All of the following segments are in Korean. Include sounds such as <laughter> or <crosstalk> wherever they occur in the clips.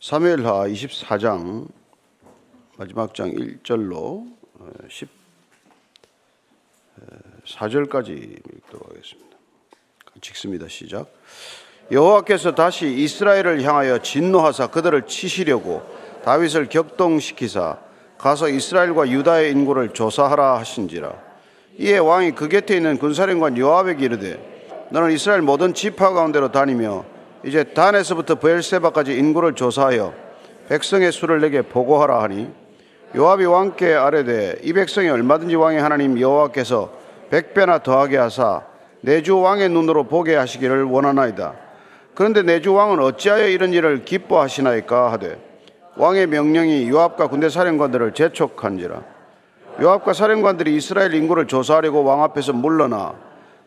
사무엘하 24장 마지막 장 1절로 14절까지 읽도록 하겠습니다. 읽습니다. 시작. 여호와께서 다시 이스라엘을 향하여 진노하사 그들을 치시려고 다윗을 격동시키사 가서 이스라엘과 유다의 인구를 조사하라 하신지라. 이에 왕이 그 곁에 있는 군사령관 요압에게 이르되 너는 이스라엘 모든 지파 가운데로 다니며 이제 단에서부터 부엘세바까지 인구를 조사하여 백성의 수를 내게 보고하라 하니 요압이 왕께 아뢰되 이 백성이 얼마든지 왕의 하나님 여호와께서 백배나 더하게 하사 내주 왕의 눈으로 보게 하시기를 원하나이다. 그런데 내주 왕은 어찌하여 이런 일을 기뻐하시나이까 하되 왕의 명령이 요압과 군대 사령관들을 재촉한지라 요압과 사령관들이 이스라엘 인구를 조사하려고 왕 앞에서 물러나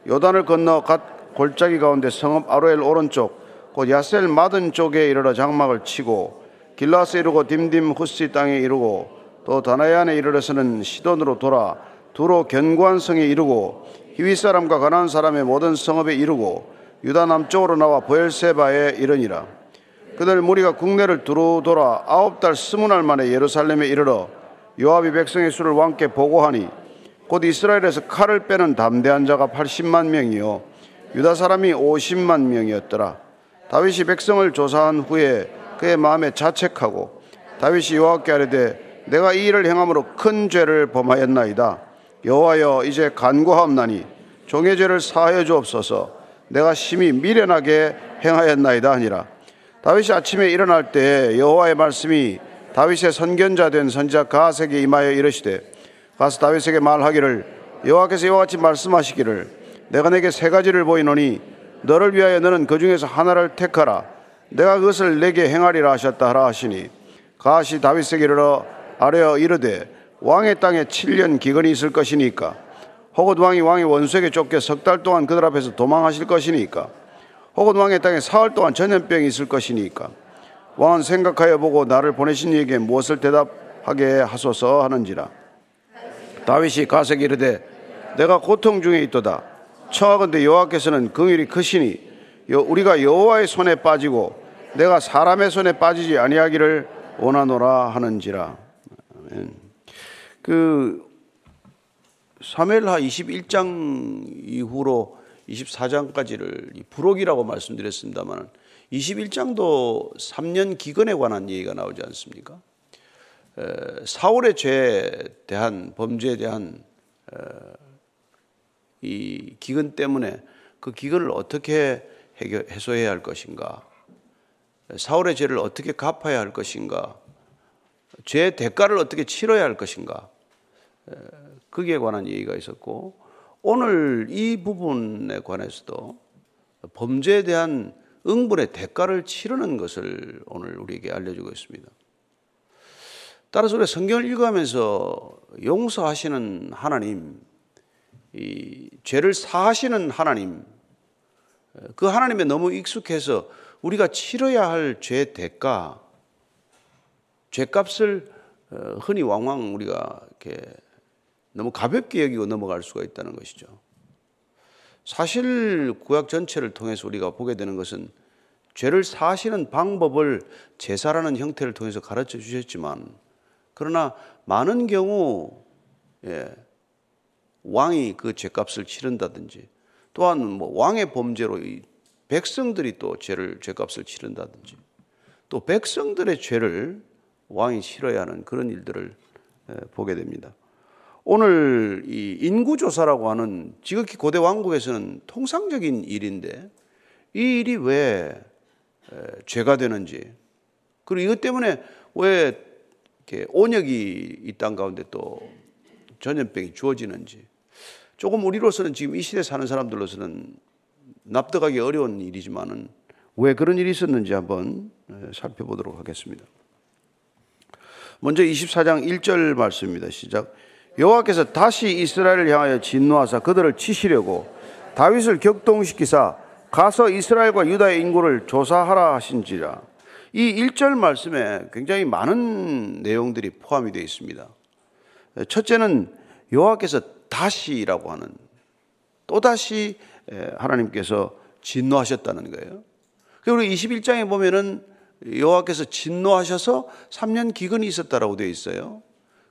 요단을 건너 갓 골짜기 가운데 성읍 아로엘 오른쪽 곧 야셀 마든 쪽에 이르러 장막을 치고 길라스 이르고 딤딤 후시 땅에 이르고 또 다나야안에 이르러서는 시돈으로 돌아 두로 견고한 성에 이르고 히위 사람과 가나안 사람의 모든 성읍에 이르고 유다 남쪽으로 나와 보엘세바에 이르니라. 그들 무리가 국내를 두루 돌아 아홉 달 스무 날 만에 예루살렘에 이르러 요압이 백성의 수를 왕께 보고하니 곧 이스라엘에서 칼을 빼는 담대한 자가 80만 명이요. 유다 사람이 50만 명이었더라 다윗이 백성을 조사한 후에 그의 마음에 자책하고 다윗이 요압께 아뢰되 내가 이 일을 행함으로 큰 죄를 범하였나이다. 여호와여 이제 간구하옵나니 종의 죄를 사하여 주옵소서. 내가 심히 미련하게 행하였나이다 하니라. 다윗이 아침에 일어날 때 여호와의 말씀이 다윗의 선견자 된 선지자 가세에게 임하여 이르시되 가서 다윗에게 말하기를 여호와께서 이와 같이 말씀하시기를 내가 내게 세 가지를 보이노니 너를 위하여 너는 그 중에서 하나를 택하라. 내가 그것을 내게 행하리라 하셨다 하라 하시니 가시 다윗에게 이르러 아뢰어 이르되 왕의 땅에 7년 기근이 있을 것이니까 혹은 왕이 왕의 원수에게 쫓겨 석 달 동안 그들 앞에서 도망하실 것이니까 혹은 왕의 땅에 사흘 동안 전염병이 있을 것이니까 왕은 생각하여 보고 나를 보내신 이에게 무엇을 대답하게 하소서 하는지라. 다윗이 가세기 이르되 내가 고통 중에 있도다 청하건대 여호와께서는 긍휼이 크시니 우리가 여호와의 손에 빠지고 내가 사람의 손에 빠지지 아니하기를 원하노라 하는지라. 그 사무엘하 21장 이후로 24장까지를 부록이라고 말씀드렸습니다만 21장도 3년 기근에 관한 얘기가 나오지 않습니까? 사울의 죄에 대한 범죄에 대한 이 기근 때문에 그 기근을 어떻게 해결, 해소해야 할 것인가? 사울의 죄를 어떻게 갚아야 할 것인가? 죄의 대가를 어떻게 치러야 할 것인가? 거기에 관한 얘기가 있었고 오늘 이 부분에 관해서도 범죄에 대한 응분의 대가를 치르는 것을 오늘 우리에게 알려주고 있습니다. 따라서 우리 성경을 읽어가면서 용서하시는 하나님, 이 죄를 사하시는 하나님, 그 하나님에 너무 익숙해서 우리가 치러야 할 죄 대가, 죄값을 어, 흔히 왕왕 우리가 이렇게 너무 가볍게 여기고 넘어갈 수가 있다는 것이죠. 사실 구약 전체를 통해서 우리가 보게 되는 것은 죄를 사시는 방법을 제사라는 형태를 통해서 가르쳐 주셨지만 그러나 많은 경우 예, 왕이 그 죄값을 치른다든지 또한 뭐 왕의 범죄로 이 백성들이 또 죄를 죄값을 치른다든지 또 백성들의 죄를 왕이 치러야 하는 그런 일들을 예, 보게 됩니다. 오늘 이 인구조사라고 하는 지극히 고대 왕국에서는 통상적인 일인데 이 일이 왜 죄가 되는지 그리고 이것 때문에 왜 이렇게 온역이 이 땅 가운데 또 전염병이 주어지는지 조금 우리로서는 지금 이 시대 사는 사람들로서는 납득하기 어려운 일이지만은 왜 그런 일이 있었는지 한번 살펴보도록 하겠습니다. 먼저 24장 1절 말씀입니다. 시작. 여호와께서 다시 이스라엘을 향하여 진노하사 그들을 치시려고 다윗을 격동시키사 가서 이스라엘과 유다의 인구를 조사하라 하신지라. 이 1절 말씀에 굉장히 많은 내용들이 포함이 되어 있습니다. 첫째는 여호와께서 다시라고 하는 또다시 하나님께서 진노하셨다는 거예요. 그리고 21장에 보면은 여호와께서 진노하셔서 3년 기근이 있었다라고 되어 있어요.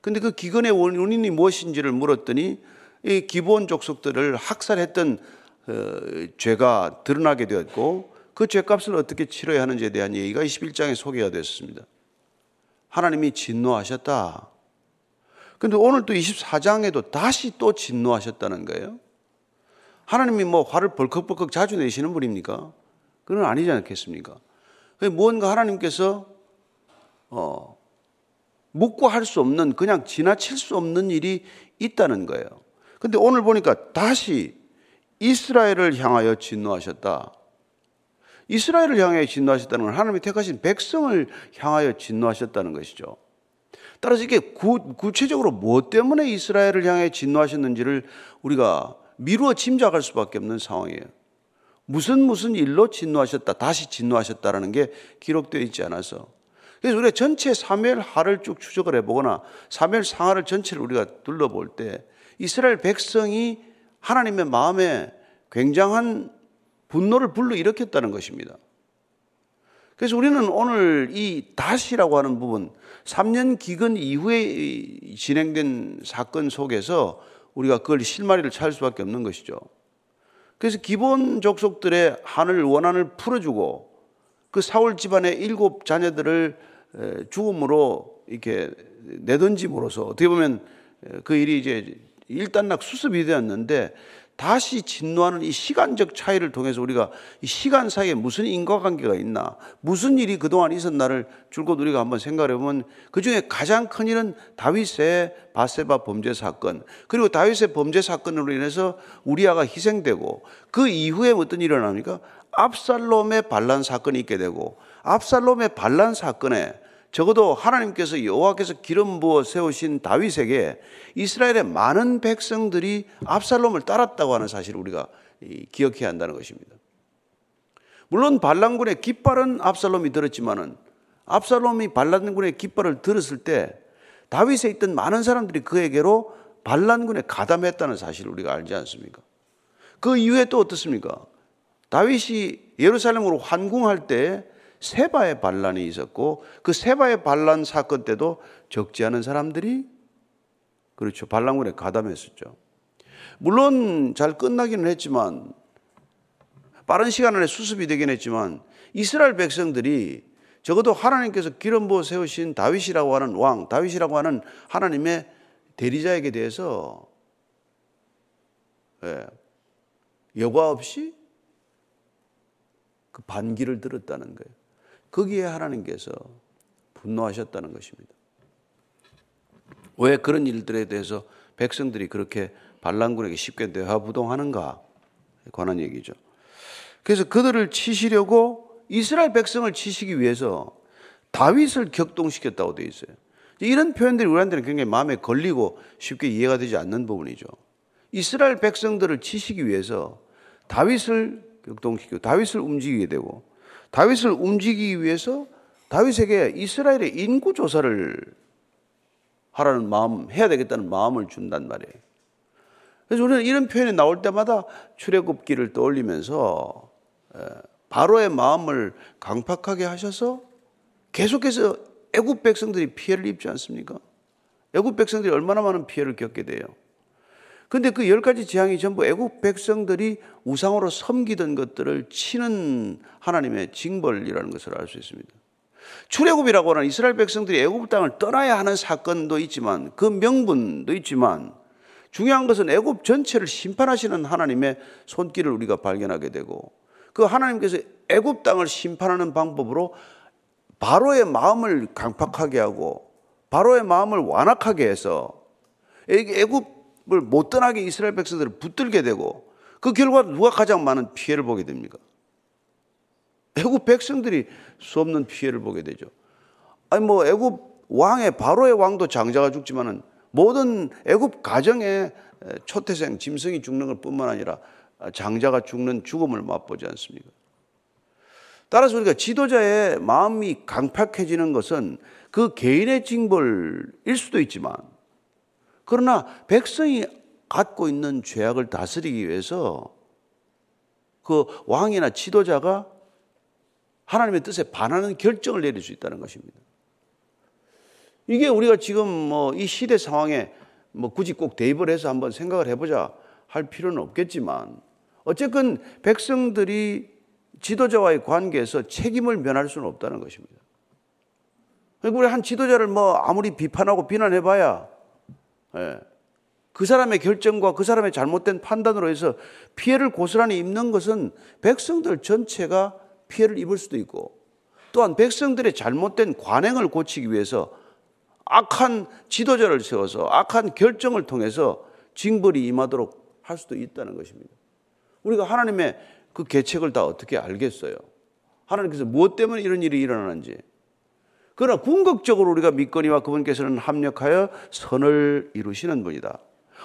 근데 그 기근의 원인이 무엇인지를 물었더니 이 기본 족속들을 학살했던 어, 죄가 드러나게 되었고 그 죄값을 어떻게 치러야 하는지에 대한 얘기가 21장에 소개가 됐습니다. 하나님이 진노하셨다. 근데 오늘 또 24장에도 다시 또 진노하셨다는 거예요. 하나님이 뭐 화를 벌컥벌컥 자주 내시는 분입니까? 그건 아니지 않겠습니까? 무언가 하나님께서 어, 묻고 할 수 없는 그냥 지나칠 수 없는 일이 있다는 거예요. 근데 오늘 보니까 다시 이스라엘을 향하여 진노하셨다. 이스라엘을 향하여 진노하셨다는 건 하나님이 택하신 백성을 향하여 진노하셨다는 것이죠. 따라서 이게 구, 구체적으로 무엇 때문에 이스라엘을 향해 진노하셨는지를 우리가 미루어 짐작할 수밖에 없는 상황이에요. 무슨 무슨 일로 진노하셨다, 다시 진노하셨다라는 게 기록되어 있지 않아서. 그래서 우리가 전체 사무엘 하를 쭉 추적을 해보거나 사무엘 상하를 전체를 우리가 둘러볼 때 이스라엘 백성이 하나님의 마음에 굉장한 분노를 불러일으켰다는 것입니다. 그래서 우리는 오늘 이 다시라고 하는 부분, 3년 기근 이후에 진행된 사건 속에서 우리가 그걸 실마리를 찾을 수밖에 없는 것이죠. 그래서 기본 족속들의 한을 원한을 풀어주고 그 사울 집안의 일곱 자녀들을 죽음으로 이렇게 내던짐으로써 어떻게 보면 그 일이 이제 일단락 수습이 되었는데 다시 진노하는 이 시간적 차이를 통해서 우리가 이 시간 사이에 무슨 인과관계가 있나, 무슨 일이 그동안 있었나를 줄곧 우리가 한번 생각해 보면 그 중에 가장 큰 일은 다윗의 바세바 범죄 사건, 그리고 다윗의 범죄 사건으로 인해서 우리아가 희생되고 그 이후에 어떤 일이 일어납니까? 압살롬의 반란 사건이 있게 되고 압살롬의 반란 사건에 적어도 하나님께서 여호와께서 기름 부어 세우신 다윗에게 이스라엘의 많은 백성들이 압살롬을 따랐다고 하는 사실을 우리가 기억해야 한다는 것입니다. 물론 반란군의 깃발은 압살롬이 들었지만은 압살롬이 반란군의 깃발을 들었을 때 다윗에 있던 많은 사람들이 그에게로 반란군에 가담했다는 사실을 우리가 알지 않습니까? 그 이후에 또 어떻습니까? 다윗이 예루살렘으로 환궁할 때 세바의 반란이 있었고 그 세바의 반란 사건 때도 적지 않은 사람들이 그렇죠. 반란군에 가담했었죠. 물론 잘 끝나기는 했지만 빠른 시간 안에 수습이 되긴 했지만 이스라엘 백성들이 적어도 하나님께서 기름 부어 세우신 다윗이라고 하는 왕, 다윗이라고 하는 하나님의 대리자에게 대해서 예, 여과 없이 그 반기를 들었다는 거예요. 거기에 하나님께서 분노하셨다는 것입니다. 왜 그런 일들에 대해서 백성들이 그렇게 반란군에게 쉽게 대화부동하는가 관한 얘기죠. 그래서 그들을 치시려고 이스라엘 백성을 치시기 위해서 다윗을 격동시켰다고 되어 있어요. 이런 표현들이 우리한테는 굉장히 마음에 걸리고 쉽게 이해가 되지 않는 부분이죠. 이스라엘 백성들을 치시기 위해서 다윗을 격동시키고 다윗을 움직이게 되고 다윗을 움직이기 위해서 다윗에게 이스라엘의 인구 조사를 하라는 마음, 해야 되겠다는 마음을 준단 말이에요. 그래서 우리는 이런 표현이 나올 때마다 출애굽기를 떠올리면서 바로의 마음을 강팍하게 하셔서 계속해서 애굽 백성들이 피해를 입지 않습니까? 애굽 백성들이 얼마나 많은 피해를 겪게 돼요. 근데 그 열 가지 재앙이 전부 애국 백성들이 우상으로 섬기던 것들을 치는 하나님의 징벌이라는 것을 알 수 있습니다. 출애굽이라고 하는 이스라엘 백성들이 애굽 땅을 떠나야 하는 사건도 있지만 그 명분도 있지만 중요한 것은 애굽 전체를 심판하시는 하나님의 손길을 우리가 발견하게 되고 그 하나님께서 애굽 땅을 심판하는 방법으로 바로의 마음을 강팍하게 하고 바로의 마음을 완악하게 해서 애굽 못 떠나게 이스라엘 백성들을 붙들게 되고 그 결과 누가 가장 많은 피해를 보게 됩니까? 애굽 백성들이 수 없는 피해를 보게 되죠. 아니 뭐 애굽 왕의 바로의 왕도 장자가 죽지만은 모든 애굽 가정의 초태생 짐승이 죽는 것뿐만 아니라 장자가 죽는 죽음을 맛보지 않습니까? 따라서 우리가 지도자의 마음이 강팍해지는 것은 그 개인의 징벌일 수도 있지만 그러나 백성이 갖고 있는 죄악을 다스리기 위해서 그 왕이나 지도자가 하나님의 뜻에 반하는 결정을 내릴 수 있다는 것입니다. 이게 우리가 지금 뭐 이 시대 상황에 뭐 굳이 꼭 대입을 해서 한번 생각을 해보자 할 필요는 없겠지만 어쨌든 백성들이 지도자와의 관계에서 책임을 면할 수는 없다는 것입니다. 그리고 우리 한 지도자를 뭐 아무리 비판하고 비난해봐야 예, 그 사람의 결정과 그 사람의 잘못된 판단으로 해서 피해를 고스란히 입는 것은 백성들 전체가 피해를 입을 수도 있고 또한 백성들의 잘못된 관행을 고치기 위해서 악한 지도자를 세워서 악한 결정을 통해서 징벌이 임하도록 할 수도 있다는 것입니다. 우리가 하나님의 그 계책을 다 어떻게 알겠어요? 하나님께서 무엇 때문에 이런 일이 일어나는지. 그러나 궁극적으로 우리가 믿거니와 그분께서는 합력하여 선을 이루시는 분이다.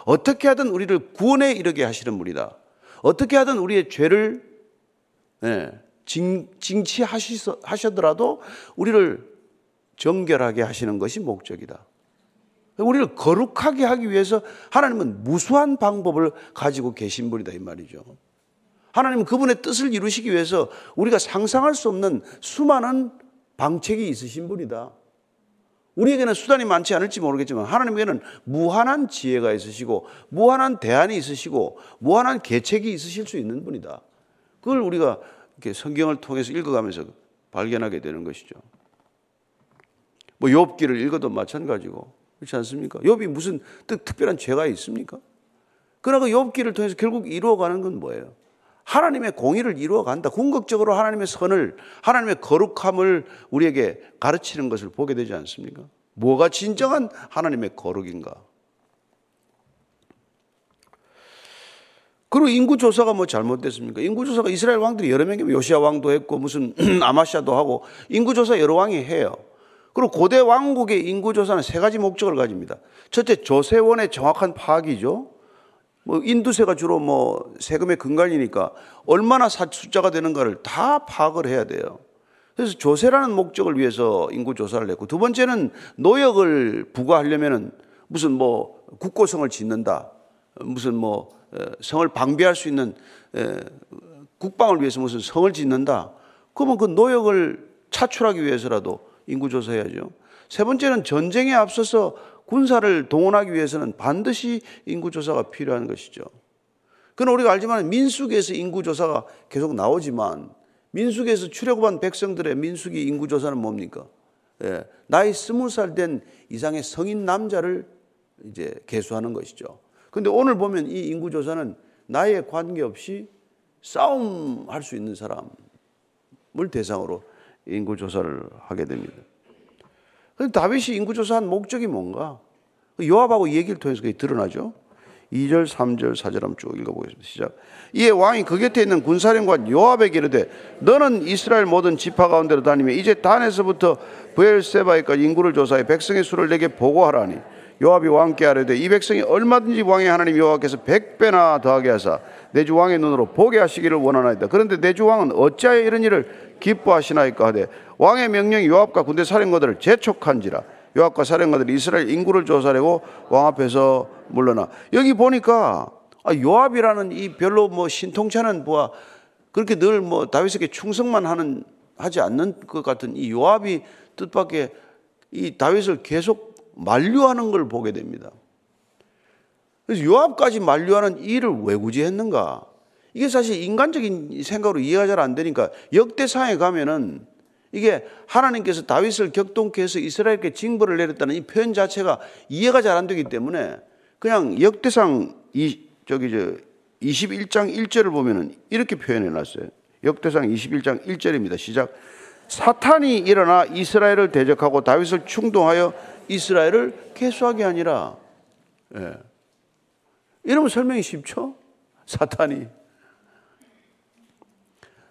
어떻게 하든 우리를 구원에 이르게 하시는 분이다. 어떻게 하든 우리의 죄를 네, 징, 징치하시더라도 우리를 정결하게 하시는 것이 목적이다. 우리를 거룩하게 하기 위해서 하나님은 무수한 방법을 가지고 계신 분이다 이 말이죠. 하나님은 그분의 뜻을 이루시기 위해서 우리가 상상할 수 없는 수많은 방책이 있으신 분이다. 우리에게는 수단이 많지 않을지 모르겠지만 하나님에게는 무한한 지혜가 있으시고 무한한 대안이 있으시고 무한한 계책이 있으실 수 있는 분이다. 그걸 우리가 이렇게 성경을 통해서 읽어가면서 발견하게 되는 것이죠. 뭐 욥기를 읽어도 마찬가지고 그렇지 않습니까? 욥이 무슨 특별한 죄가 있습니까? 그러나 그 욥기를 통해서 결국 이루어가는 건 뭐예요? 하나님의 공의를 이루어 간다. 궁극적으로 하나님의 선을, 하나님의 거룩함을 우리에게 가르치는 것을 보게 되지 않습니까? 뭐가 진정한 하나님의 거룩인가? 그리고 인구 조사가 뭐 잘못됐습니까? 인구 조사가 이스라엘 왕들이 여러 명이 요시아 왕도 했고 무슨 <clears throat> 아마샤도 하고 인구 조사 여러 왕이 해요. 그리고 고대 왕국의 인구 조사는 세 가지 목적을 가집니다. 첫째, 조세원의 정확한 파악이죠. 뭐 인두세가 주로 뭐 세금의 근간이니까 얼마나 숫자가 되는가를 다 파악을 해야 돼요. 그래서 조세라는 목적을 위해서 인구 조사를 했고 두 번째는 노역을 부과하려면은 무슨 뭐 국고성을 짓는다. 무슨 뭐 성을 방비할 수 있는 국방을 위해서 무슨 성을 짓는다. 그러면 그 노역을 차출하기 위해서라도 인구 조사해야죠. 세 번째는 전쟁에 앞서서 군사를 동원하기 위해서는 반드시 인구조사가 필요한 것이죠. 그건 우리가 알지만 민숙에서 인구조사가 계속 나오지만 민숙에서 출애굽한 백성들의 민숙이 인구조사는 뭡니까? 예, 나이 스무 살 된 이상의 성인 남자를 이제 개수하는 것이죠. 근데 오늘 보면 이 인구조사는 나이에 관계없이 싸움할 수 있는 사람을 대상으로 인구 조사를 하게 됩니다. 근데 다윗이 인구 조사한 목적이 뭔가? 요압하고 얘기를 통해서 그게 드러나죠. 2절, 3절, 4절 한번 쭉 읽어보겠습니다. 시작. 이에 왕이 그 곁에 있는 군사령관 요압에게 이르되 너는 이스라엘 모든 지파 가운데로 다니며 이제 단에서부터 부엘세바에까지 인구를 조사해 백성의 수를 내게 보고하라니 요압이 왕께 하려되 이 백성이 얼마든지 왕의 하나님 여호와께서 백배나 더하게 하사 내 주 왕의 눈으로 보게 하시기를 원하나이다. 그런데 내 주 왕은 어찌하여 이런 일을 기뻐하시나이까 하되 왕의 명령이 요압과 군대 사령관들을 재촉한지라 요압과 사령관들이 이스라엘 인구를 조사하고 왕 앞에서 물러나 여기 보니까 아, 요압이라는 이 별로 뭐 신통찮은 부하 그렇게 늘 뭐 다윗에게 충성만 하는 하지 않는 것 같은 이 요압이 뜻밖의 이 다윗을 계속 만류하는 걸 보게 됩니다. 그래서 요압까지 만류하는 일을 왜 굳이 했는가? 이게 사실 인간적인 생각으로 이해가 잘 안 되니까 역대상에 가면은 이게 하나님께서 다윗을 격동케 해서 이스라엘께 징벌을 내렸다는 이 표현 자체가 이해가 잘 안 되기 때문에 그냥 역대상 이 저기 저 21장 1절을 보면은 이렇게 표현해 놨어요. 역대상 21장 1절입니다. 시작. 사탄이 일어나 이스라엘을 대적하고 다윗을 충동하여 이스라엘을 개수하게 아니라 예. 이러면 설명이 쉽죠? 사탄이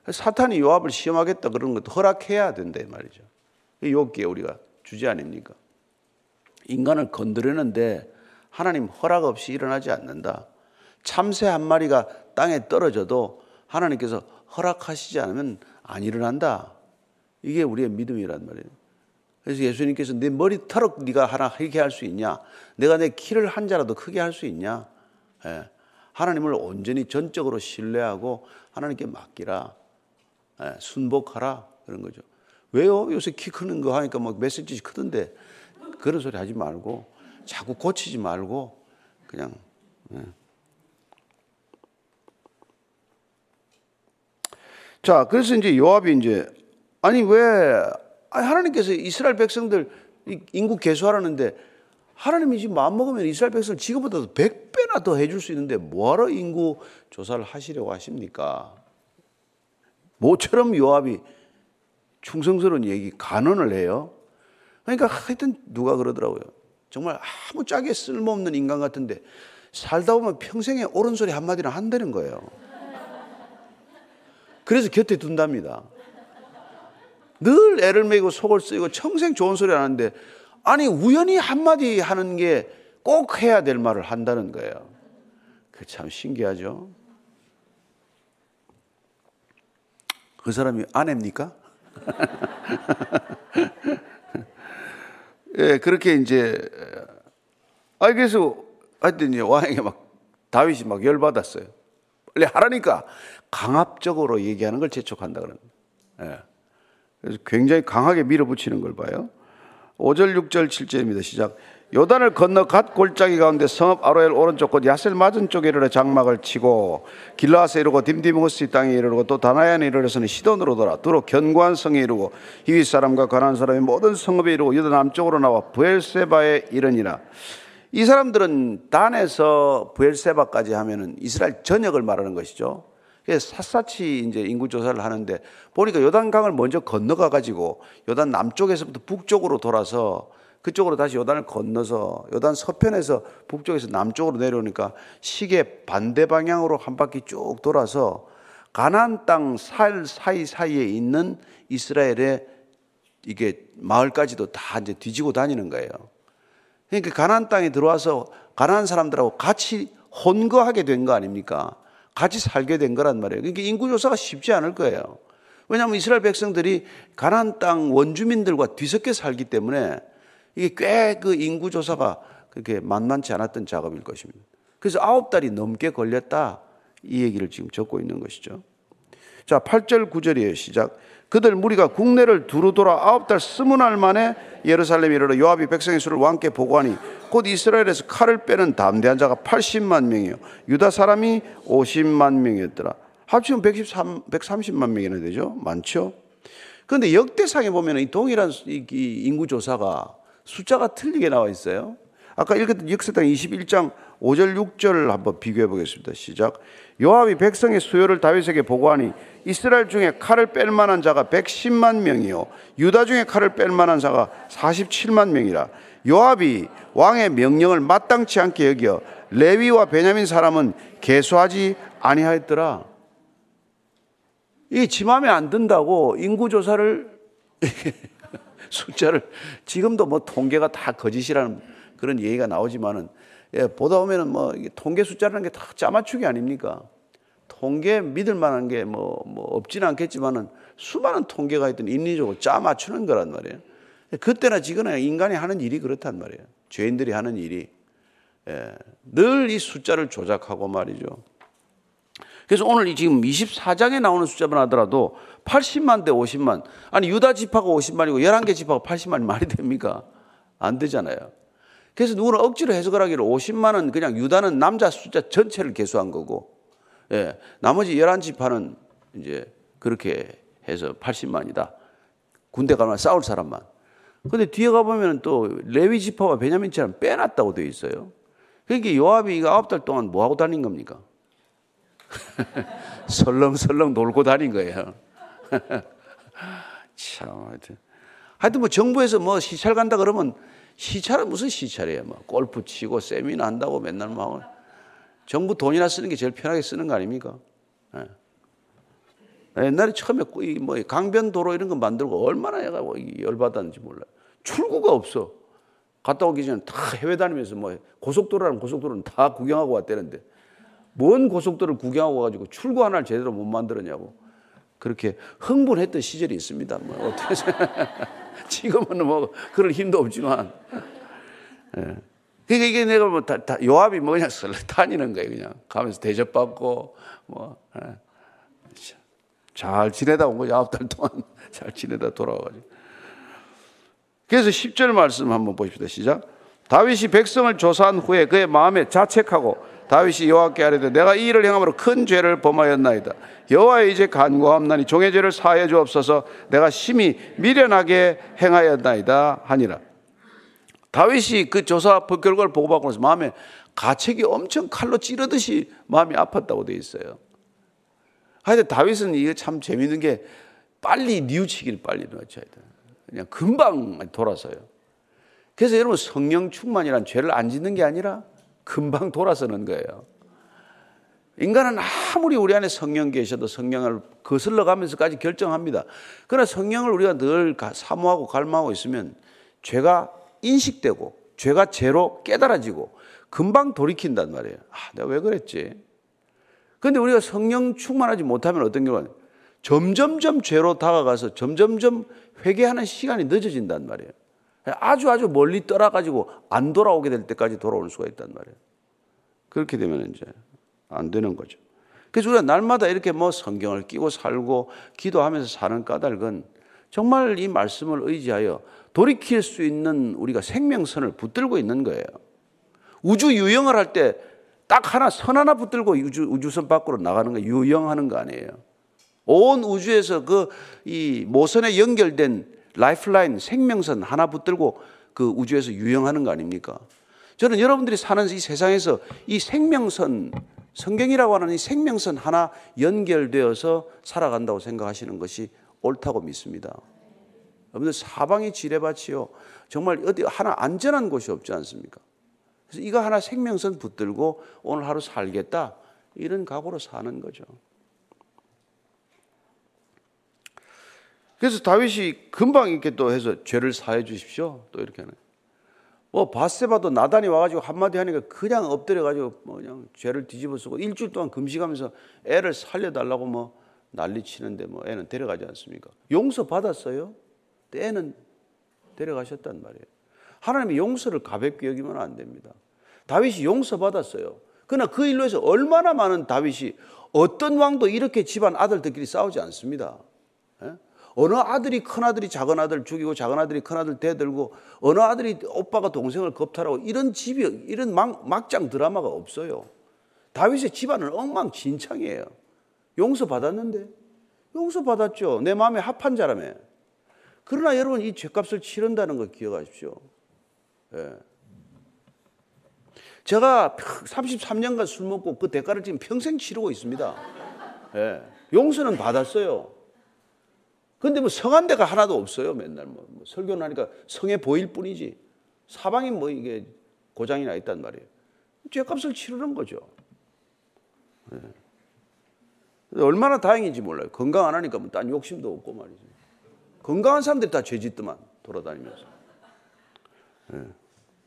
사탄이 요압을 시험하겠다 그런 것도 허락해야 된다 말이죠. 요기에 우리가 주제 아닙니까? 인간을 건드리는데 하나님 허락 없이 일어나지 않는다. 참새 한 마리가 땅에 떨어져도 하나님께서 허락하시지 않으면 안 일어난다. 이게 우리의 믿음이란 말이에요. 그래서 예수님께서 내 머리 털럭 네가 하나 크게 할 수 있냐? 내가 내 키를 한 자라도 크게 할 수 있냐? 예. 하나님을 온전히 전적으로 신뢰하고 하나님께 맡기라. 예. 순복하라. 그런 거죠. 왜요? 요새 키 크는 거 하니까 막몇 센치씩 크던데 그런 소리 하지 말고 자꾸 고치지 말고 그냥 예. 자 그래서 이제 요압이 이제 아니 왜 하나님께서 이스라엘 백성들 인구 개수하라는데 하나님이 지금 마음 먹으면 이스라엘 백성을 지금보다도 100배나 더 해줄 수 있는데 뭐하러 인구 조사를 하시려고 하십니까? 모처럼 요압이 충성스러운 얘기 간언을 해요. 그러니까 하여튼 누가 그러더라고요. 정말 아무 짝에 쓸모없는 인간 같은데 살다 보면 평생에 옳은 소리 한마디는 한다는 거예요. 그래서 곁에 둔답니다. 늘 애를 매고 속을 쓰고 평생 좋은 소리 하는데 아니 우연히 한마디 하는 게 꼭 해야 될 말을 한다는 거예요. 그 참 신기하죠. 그 사람이 아내입니까? <laughs> 예, 그렇게 이제 아 그래서 하여튼 왕에게 막 다윗이 막 열받았어요. 빨리 하라니까 강압적으로 얘기하는 걸 재촉한다 그러는. 예. 그래서 굉장히 강하게 밀어붙이는 걸 봐요. 5절, 6절, 7절입니다. 시작. 요단을 건너 갓 골짜기 가운데 성읍 아로엘 오른쪽 곳 야셀 맞은 쪽에 이르러 장막을 치고 길라스에 이르고 딤디모스 땅에 이르고 또 다나야에 이르러서는 시돈으로 돌아 두로 견고한 성에 이르고 히윗 사람과 가난 사람이 모든 성읍에 이르고 유다 남쪽으로 나와 부엘세바에 이르니라. 이 사람들은 단에서 부엘세바까지 하면은 이스라엘 전역을 말하는 것이죠. 샅샅이 이제 인구 조사를 하는데 보니까 요단강을 먼저 건너가 가지고 요단 남쪽에서부터 북쪽으로 돌아서 그쪽으로 다시 요단을 건너서 요단 서편에서 북쪽에서 남쪽으로 내려오니까 시계 반대 방향으로 한 바퀴 쭉 돌아서 가나안 땅 살 사이 사이에 있는 이스라엘의 이게 마을까지도 다 이제 뒤지고 다니는 거예요. 그러니까 가나안 땅에 들어와서 가나안 사람들하고 같이 혼거하게 된 거 아닙니까? 같이 살게 된 거란 말이에요. 그러니까 인구 조사가 쉽지 않을 거예요. 왜냐하면 이스라엘 백성들이 가나안 땅 원주민들과 뒤섞여 살기 때문에 이게 꽤 그 인구 조사가 그렇게 만만치 않았던 작업일 것입니다. 그래서 아홉 달이 넘게 걸렸다. 이 얘기를 지금 적고 있는 것이죠. 자, 8절 9절이에요. 시작. 그들 무리가 국내를 두루 돌아 아홉 달 스무 날 만에 예루살렘에 이르러 요압이 백성의 수를 왕께 보고하니 곧 이스라엘에서 칼을 빼는 담대한 자가 80만 명이요 유다 사람이 50만 명이었더라. 합치면 113, 130만 명이나 되죠. 많죠. 그런데 역대상에 보면 이 동일한 인구 조사가 숫자가 틀리게 나와 있어요. 아까 읽었던 역사당 21장 5절 6절 한번 비교해 보겠습니다. 시작. 요압이 백성의 수요를 다윗에게 보고하니 이스라엘 중에 칼을 뺄 만한 자가 110만 명이요 유다 중에 칼을 뺄 만한 자가 47만 명이라. 요압이 왕의 명령을 마땅치 않게 여겨 레위와 베냐민 사람은 개수하지 아니하였더라. 이지 맘에 안 든다고 인구 조사를 숫자를 지금도 뭐 통계가 다 거짓이라는 그런 얘기가 나오지만은 예, 보다 보면은 뭐 통계 숫자라는 게 다 짜맞추기 아닙니까? 통계 믿을 만한 게 뭐 뭐 없지는 않겠지만은 수많은 통계가 있던 인리적으로 짜 맞추는 거란 말이에요. 그때나 지금이나 인간이 하는 일이 그렇단 말이에요. 죄인들이 하는 일이 예, 늘 이 숫자를 조작하고 말이죠. 그래서 오늘 지금 24장에 나오는 숫자만 하더라도 80만 대 50만. 아니, 유다 집하가 50만이고 11개 집하고 80만이 말이 됩니까? 안 되잖아요. 그래서 누구는 억지로 해석을 하기를 50만은 그냥 유다는 남자 숫자 전체를 개수한 거고, 예, 나머지 11지파는 이제 그렇게 해서 80만이다. 군대 가면 싸울 사람만. 근데 뒤에 가보면 또 레위 지파와 베냐민 지파는 빼놨다고 되어 있어요. 그러니까 요압이 이거 아홉 달 동안 뭐 하고 다닌 겁니까? <laughs> 설렁설렁 놀고 다닌 거예요. <laughs> 참, 하여튼. 하여튼 뭐 정부에서 뭐 시찰 간다 그러면 시찰은 무슨 시찰이에요? 뭐 골프 치고 세미나 한다고 맨날 막 정부 돈이나 쓰는 게 제일 편하게 쓰는 거 아닙니까? 네. 옛날에 처음에 뭐 강변도로 이런 거 만들고 얼마나 뭐 열받았는지 몰라요. 출구가 없어. 갔다 오기 전에 다 해외 다니면서 뭐 고속도로라는 고속도로는 다 구경하고 왔다는데 뭔 고속도로를 구경하고 가지고 출구 하나를 제대로 못 만들었냐고. 그렇게 흥분했던 시절이 있습니다. 뭐 어떻게 <laughs> 지금은 뭐 그럴 힘도 없지만. 예. 그러니까 이게 내가 뭐 다, 다 요압이 뭐냐 다니는 거예요 그냥 가면서 대접받고 뭐. 예. 잘 지내다 온 거죠. 아홉 달 동안 <laughs> 잘 지내다 돌아와가지고. 그래서 10절 말씀 한번 보십시다. 시작. 다윗이 백성을 조사한 후에 그의 마음에 자책하고 다윗이 여호와께 아뢰되 내가 이 일을 행함으로 큰 죄를 범하였나이다. 여호와의 이제 간구함나니 종의 죄를 사하여 주옵소서 내가 심히 미련하게 행하였나이다 하니라. 다윗이 그 조사 결과를 보고받고 나서 마음에 가책이 엄청 칼로 찌르듯이 마음이 아팠다고 돼 있어요. 하여튼 다윗은 이게 참 재밌는 게 빨리 뉘우치기를 빨리 놓쳐야 돼. 그냥 금방 돌아서요. 그래서 여러분 성령 충만이란 죄를 안 짓는 게 아니라 금방 돌아서는 거예요. 인간은 아무리 우리 안에 성령 계셔도 성령을 거슬러 가면서까지 결정합니다. 그러나 성령을 우리가 늘 사모하고 갈망하고 있으면 죄가 인식되고 죄가 죄로 깨달아지고 금방 돌이킨단 말이에요. 아, 내가 왜 그랬지? 근데 우리가 성령 충만하지 못하면 어떤 경우는 점점점 죄로 다가가서 점점점 회개하는 시간이 늦어진단 말이에요. 아주 아주 멀리 떠나가지고 안 돌아오게 될 때까지 돌아올 수가 있단 말이에요. 그렇게 되면 이제 안 되는 거죠. 그래서 우리가 날마다 이렇게 뭐 성경을 끼고 살고 기도하면서 사는 까닭은 정말 이 말씀을 의지하여 돌이킬 수 있는 우리가 생명선을 붙들고 있는 거예요. 우주 유영을 할 때 딱 하나 선 하나 붙들고 우주, 우주선 밖으로 나가는 거 유영하는 거 아니에요. 온 우주에서 그 이 모선에 연결된 lifeline 생명선 하나 붙들고 그 우주에서 유영하는 거 아닙니까? 저는 여러분들이 사는 이 세상에서 이 생명선 성경이라고 하는 이 생명선 하나 연결되어서 살아간다고 생각하시는 것이 옳다고 믿습니다. 여러분들 사방이 지뢰밭이요. 정말 어디 하나 안전한 곳이 없지 않습니까? 그래서 이거 하나 생명선 붙들고 오늘 하루 살겠다. 이런 각오로 사는 거죠. 그래서 다윗이 금방 이렇게 또 해서 죄를 사해 주십시오. 또 이렇게 하는. 뭐 바세바도 나단이 와가지고 한마디 하니까 그냥 엎드려가지고 뭐 그냥 죄를 뒤집어 쓰고 일주일 동안 금식하면서 애를 살려달라고 뭐 난리 치는데 뭐 애는 데려가지 않습니까? 용서 받았어요. 애는 데려가셨단 말이에요. 하나님이 용서를 가볍게 여기면 안 됩니다. 다윗이 용서 받았어요. 그러나 그 일로 해서 얼마나 많은 다윗이 어떤 왕도 이렇게 집안 아들들끼리 싸우지 않습니다. 어느 아들이 큰 아들이 작은 아들 죽이고 작은 아들이 큰 아들 대들고 어느 아들이 오빠가 동생을 겁탈하고 이런 집이 이런 막, 막장 드라마가 없어요. 다윗의 집안은 엉망진창이에요. 용서 받았는데 용서 받았죠. 내 마음에 합한 자라며. 그러나 여러분 이 죄값을 치른다는 거 기억하십시오. 예. 제가 33년간 술 먹고 그 대가를 지금 평생 치르고 있습니다. 예. 용서는 받았어요. 근데 뭐 성한 데가 하나도 없어요. 맨날 뭐, 뭐 설교를 하니까 성에 보일 뿐이지. 사방이 뭐 이게 고장이 나 있단 말이에요. 죄값을 치르는 거죠. 네. 얼마나 다행인지 몰라요. 건강 안 하니까 뭐딴 욕심도 없고 말이죠. 건강한 사람들이 다 죄짓더만 돌아다니면서. 네.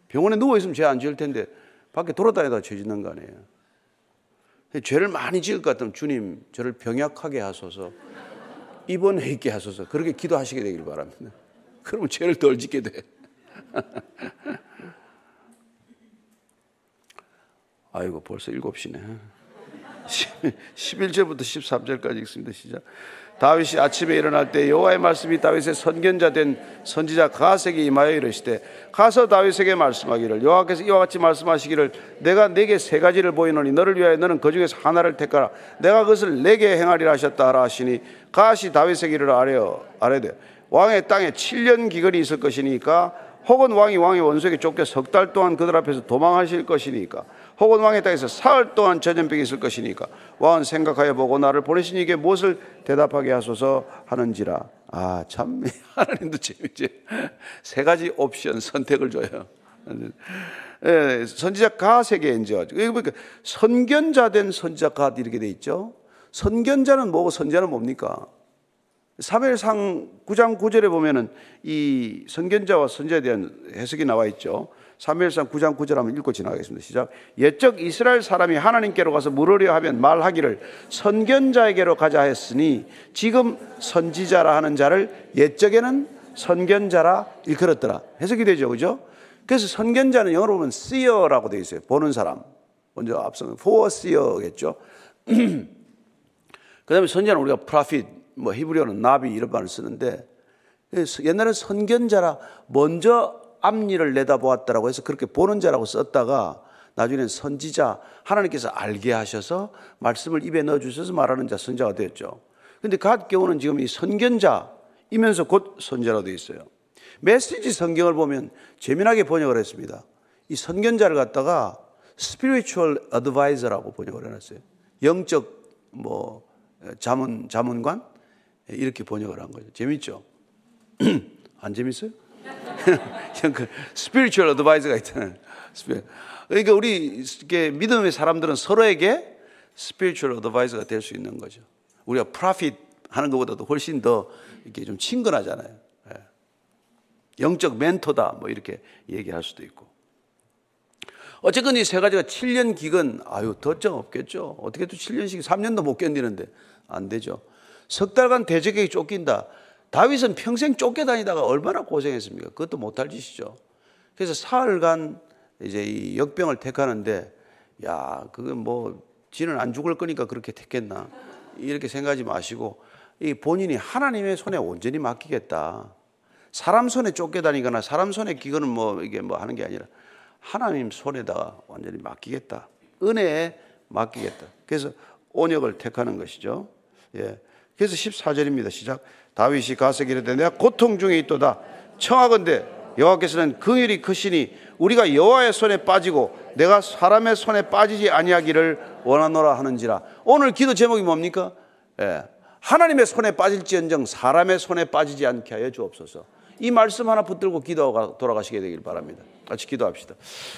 병원에 누워 있으면 죄 안 지을 텐데 밖에 돌아다니다 죄 짓는 거 아니에요. 죄를 많이 지을 것 같으면 주님 저를 병약하게 하소서. 입원해 있게 하소서. 그렇게 기도하시게 되길 바랍니다. <laughs> 그러면 죄를 덜 짓게 돼. <laughs> 아이고, 벌써 7시네. 11절부터 <laughs> 13절까지 읽습니다. 시작. 다윗이 아침에 일어날 때 여호와의 말씀이 다윗의 선견자 된 선지자 가세에게 임하여 이르시되 가서 다윗에게 말씀하기를 여호와께서 이와 같이 말씀하시기를 내가 내게 세 가지를 보이노니 너를 위하여 너는 그 중에서 하나를 택하라. 내가 그것을 내게 행하리라 하셨다 하라 하시니 가시 다윗에게 이르 아뢰어 아뢰되 왕의 땅에 7년 기근이 있을 것이니까 혹은 왕이 왕의 원수에게 쫓겨 석 달 동안 그들 앞에서 도망하실 것이니까 혹은 왕의 땅에서 사흘 동안 전염병이 있을 것이니까 왕은 생각하여 보고 나를 보내신 이게 무엇을 대답하게 하소서 하는지라. 아 참 <laughs> 하나님도 재밌지. 세 가지 옵션 선택을 줘요. 예, 선지자 가세계 이제 여기 보니까 선견자 된 선지자 가 이렇게 돼 있죠? 선견자는 뭐고 선지자는 뭡니까? 사무엘상 9장 9절에 보면은 이 선견자와 선지자에 대한 해석이 나와 있죠. 사무엘상 9장 9절 한번 읽고 지나가겠습니다. 시작. 옛적 이스라엘 사람이 하나님께로 가서 물으려 하면 말하기를 선견자에게로 가자 했으니 지금 선지자라 하는 자를 옛적에는 선견자라 일컬었더라. 해석이 되죠. 그죠? 그래서 선견자는 영어로 보면 seer라고 되어 있어요. 보는 사람. 먼저 앞서는 foreseer겠죠. <clears throat> 그 다음에 선자는 우리가 프라핏, 뭐 히브리어는 나비 이런 말을 쓰는데 옛날에 선견자라 먼저 앞니를 내다보았다라고 해서 그렇게 보는 자라고 썼다가 나중에는 선지자 하나님께서 알게 하셔서 말씀을 입에 넣어 주셔서 말하는 자 선자가 되었죠. 근데 갓 경우는 지금 이 선견자이면서 곧 선자로 되어 있어요. 메시지 성경을 보면 재미나게 번역을 했습니다. 이 선견자를 갖다가 spiritual advisor라고 번역을 해놨어요. 영적 뭐 자문 자문관 이렇게 번역을 한 거죠. 재밌죠? <clears throat> 안 재밌어요? 그 spiritual advisor가 있잖아요. 그러니까 우리 믿음의 사람들은 서로에게 spiritual advisor가 될 수 있는 거죠. 우리가 profit 하는 것보다도 훨씬 더 이렇게 좀 친근하잖아요. 예. 영적 멘토다 뭐 이렇게 얘기할 수도 있고. 어쨌건 이 세 가지가 7년 기근 아유 더정 없겠죠. 어떻게 또 7년씩 3년도 못 견디는데 안 되죠. 석 달간 대적에게 쫓긴다. 다윗은 평생 쫓겨다니다가 얼마나 고생했습니까? 그것도 못할 짓이죠. 그래서 사흘간 이제 이 역병을 택하는데 야, 그건 뭐 지는 안 죽을 거니까 그렇게 택했나 이렇게 생각하지 마시고 이 본인이 하나님의 손에 온전히 맡기겠다. 사람 손에 쫓겨다니거나 사람 손에 기거는 뭐 이게 뭐 하는 게 아니라 하나님 손에다가 완전히 맡기겠다. 은혜에 맡기겠다. 그래서 온역을 택하는 것이죠. 예. 그래서 14절입니다. 시작. 다윗이 가서 이르되 내가 고통 중에 있도다. 청하건대 여호와께서는 긍휼이 크시니 우리가 여호와의 손에 빠지고 내가 사람의 손에 빠지지 아니하기를 원하노라 하는지라. 오늘 기도 제목이 뭡니까? 예. 하나님의 손에 빠질지언정 사람의 손에 빠지지 않게 하여 주옵소서. 이 말씀 하나 붙들고 기도가 돌아가시게 되길 바랍니다. 같이 기도합시다.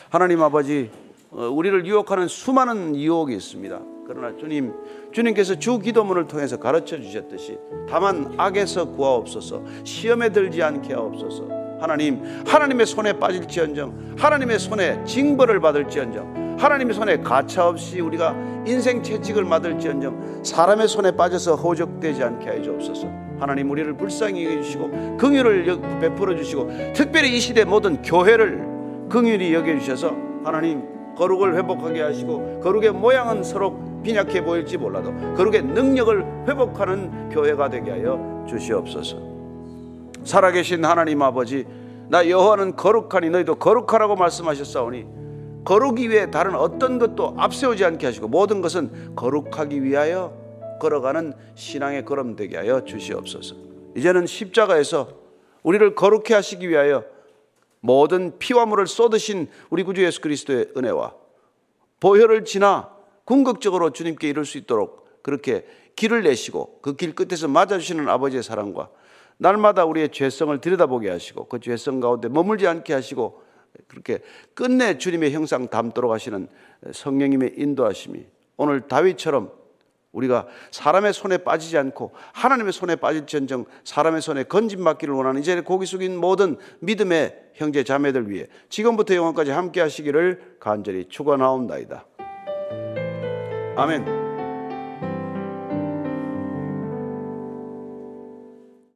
하나님 아버지, 어, 우리를 유혹하는 수많은 유혹이 있습니다. 그러나 주님, 주님께서 주 기도문을 통해서 가르쳐 주셨듯이 다만 악에서 구하옵소서, 시험에 들지 않게 하옵소서. 하나님, 하나님의 손에 빠질지언정, 하나님의 손에 징벌을 받을지언정, 하나님의 손에 가차없이 우리가 인생 채찍을 맞을지언정, 사람의 손에 빠져서 호적되지 않게 해 주옵소서. 하나님 우리를 불쌍히 여겨주시고 긍휼을 베풀어 주시고 특별히 이 시대 모든 교회를 긍휼히 여겨주셔서 하나님 거룩을 회복하게 하시고 거룩의 모양은 서로 빈약해 보일지 몰라도 거룩의 능력을 회복하는 교회가 되게 하여 주시옵소서. 살아계신 하나님 아버지 나 여호와는 거룩하니 너희도 거룩하라고 말씀하셨사오니 거룩이 위해 다른 어떤 것도 앞세우지 않게 하시고 모든 것은 거룩하기 위하여 걸어가는 신앙의 걸음 되게 하여 주시옵소서. 이제는 십자가에서 우리를 거룩해 하시기 위하여 모든 피와 물을 쏟으신 우리 구주 예수 그리스도의 은혜와 보혈을 지나 궁극적으로 주님께 이룰 수 있도록 그렇게 길을 내시고 그 길 끝에서 맞아주시는 아버지의 사랑과 날마다 우리의 죄성을 들여다보게 하시고 그 죄성 가운데 머물지 않게 하시고 그렇게 끝내 주님의 형상 담도록 하시는 성령님의 인도하심이 오늘 다윗처럼 우리가 사람의 손에 빠지지 않고 하나님의 손에 빠질지언정 사람의 손에 건진받기를 원하는 이제 고기 숙인 모든 믿음의 형제 자매들 위해 지금부터 영원까지 함께 하시기를 간절히 축원하옵나이다. 아멘.